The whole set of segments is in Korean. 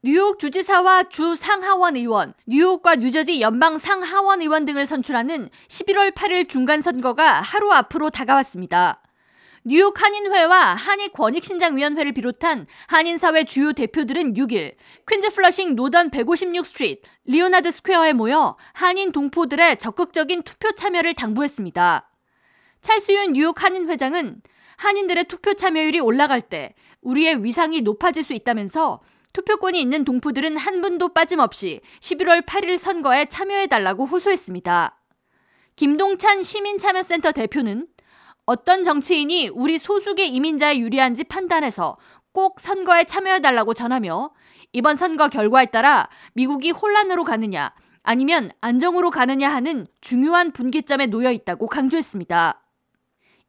뉴욕 주지사와 주 상하원 의원, 뉴욕과 뉴저지 연방 상하원 의원 등을 선출하는 11월 8일 중간선거가 하루 앞으로 다가왔습니다. 뉴욕 한인회와 한인 권익신장위원회를 비롯한 한인사회 주요 대표들은 6일 퀸즈 플러싱 노던 156 스트리트 리오나드 스퀘어에 모여 한인 동포들의 적극적인 투표 참여를 당부했습니다. 찰스윤 뉴욕 한인 회장은 한인들의 투표 참여율이 올라갈 때 우리의 위상이 높아질 수 있다면서 투표권이 있는 동포들은 한 분도 빠짐없이 11월 8일 선거에 참여해달라고 호소했습니다. 김동찬 시민참여센터 대표는 어떤 정치인이 우리 소수의 이민자에 유리한지 판단해서 꼭 선거에 참여해달라고 전하며 이번 선거 결과에 따라 미국이 혼란으로 가느냐 아니면 안정으로 가느냐 하는 중요한 분기점에 놓여 있다고 강조했습니다.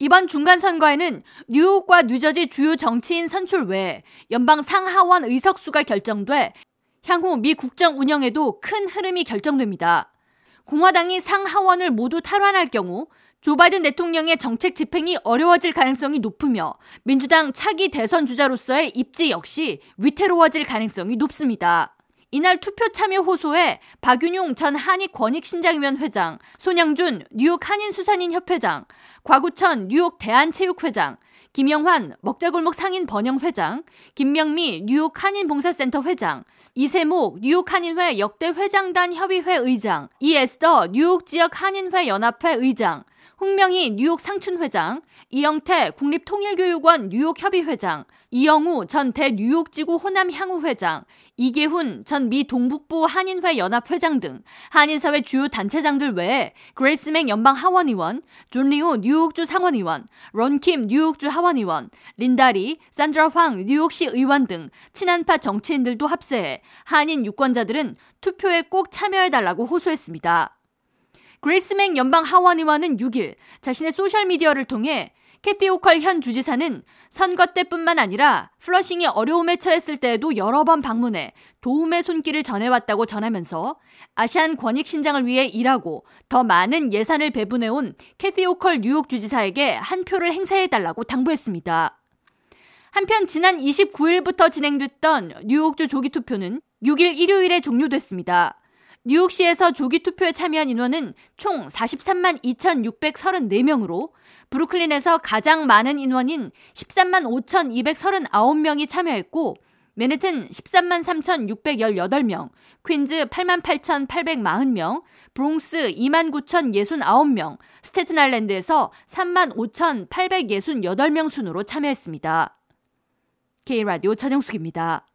이번 중간선거에는 뉴욕과 뉴저지 주요 정치인 선출 외에 연방 상하원 의석수가 결정돼 향후 미 국정 운영에도 큰 흐름이 결정됩니다. 공화당이 상하원을 모두 탈환할 경우 조 바이든 대통령의 정책 집행이 어려워질 가능성이 높으며 민주당 차기 대선 주자로서의 입지 역시 위태로워질 가능성이 높습니다. 이날 투표 참여 호소에 박윤용 전 한의권익신장위원 회장, 손양준 뉴욕 한인수산인 협회장, 과구천 뉴욕 대한체육회장, 김영환 먹자골목 상인 번영 회장, 김명미 뉴욕 한인봉사센터 회장, 이세목 뉴욕 한인회 역대 회장단 협의회 의장, 이에스더 뉴욕 지역 한인회 연합회 의장, 홍명희 뉴욕 상춘 회장, 이영태 국립통일교육원 뉴욕 협의 회장, 이영우 전 대뉴욕지구 호남향후 회장, 이계훈 전 미 동북부 한인회 연합 회장 등 한인사회 주요 단체장들 외에 그레이스 맹 연방 하원의원, 존 리우 뉴욕주 상원의원, 론킴 뉴욕주 하원의원, 린다리, 산드라 황 뉴욕시 의원 등 친한파 정치인들도 합세해 한인 유권자들은 투표에 꼭 참여해달라고 호소했습니다. 그레이스 맹 연방 하원의원은 6일 자신의 소셜미디어를 통해 캐시 호컬 현 주지사는 선거 때뿐만 아니라 플러싱이 어려움에 처했을 때에도 여러 번 방문해 도움의 손길을 전해왔다고 전하면서 아시안 권익 신장을 위해 일하고 더 많은 예산을 배분해온 캐티 오컬 뉴욕 주지사에게 한 표를 행사해달라고 당부했습니다. 한편 지난 29일부터 진행됐던 뉴욕주 조기 투표는 6일 일요일에 종료됐습니다. 뉴욕시에서 조기 투표에 참여한 인원은 총 43만 2,634명으로 브루클린에서 가장 많은 인원인 13만 5,239명이 참여했고 맨해튼 13만 3,618명, 퀸즈 8만 8,840명, 브롱스 2만 9,069명, 스테튼 아일랜드에서 3만 5,868명 순으로 참여했습니다. K라디오 전영숙입니다.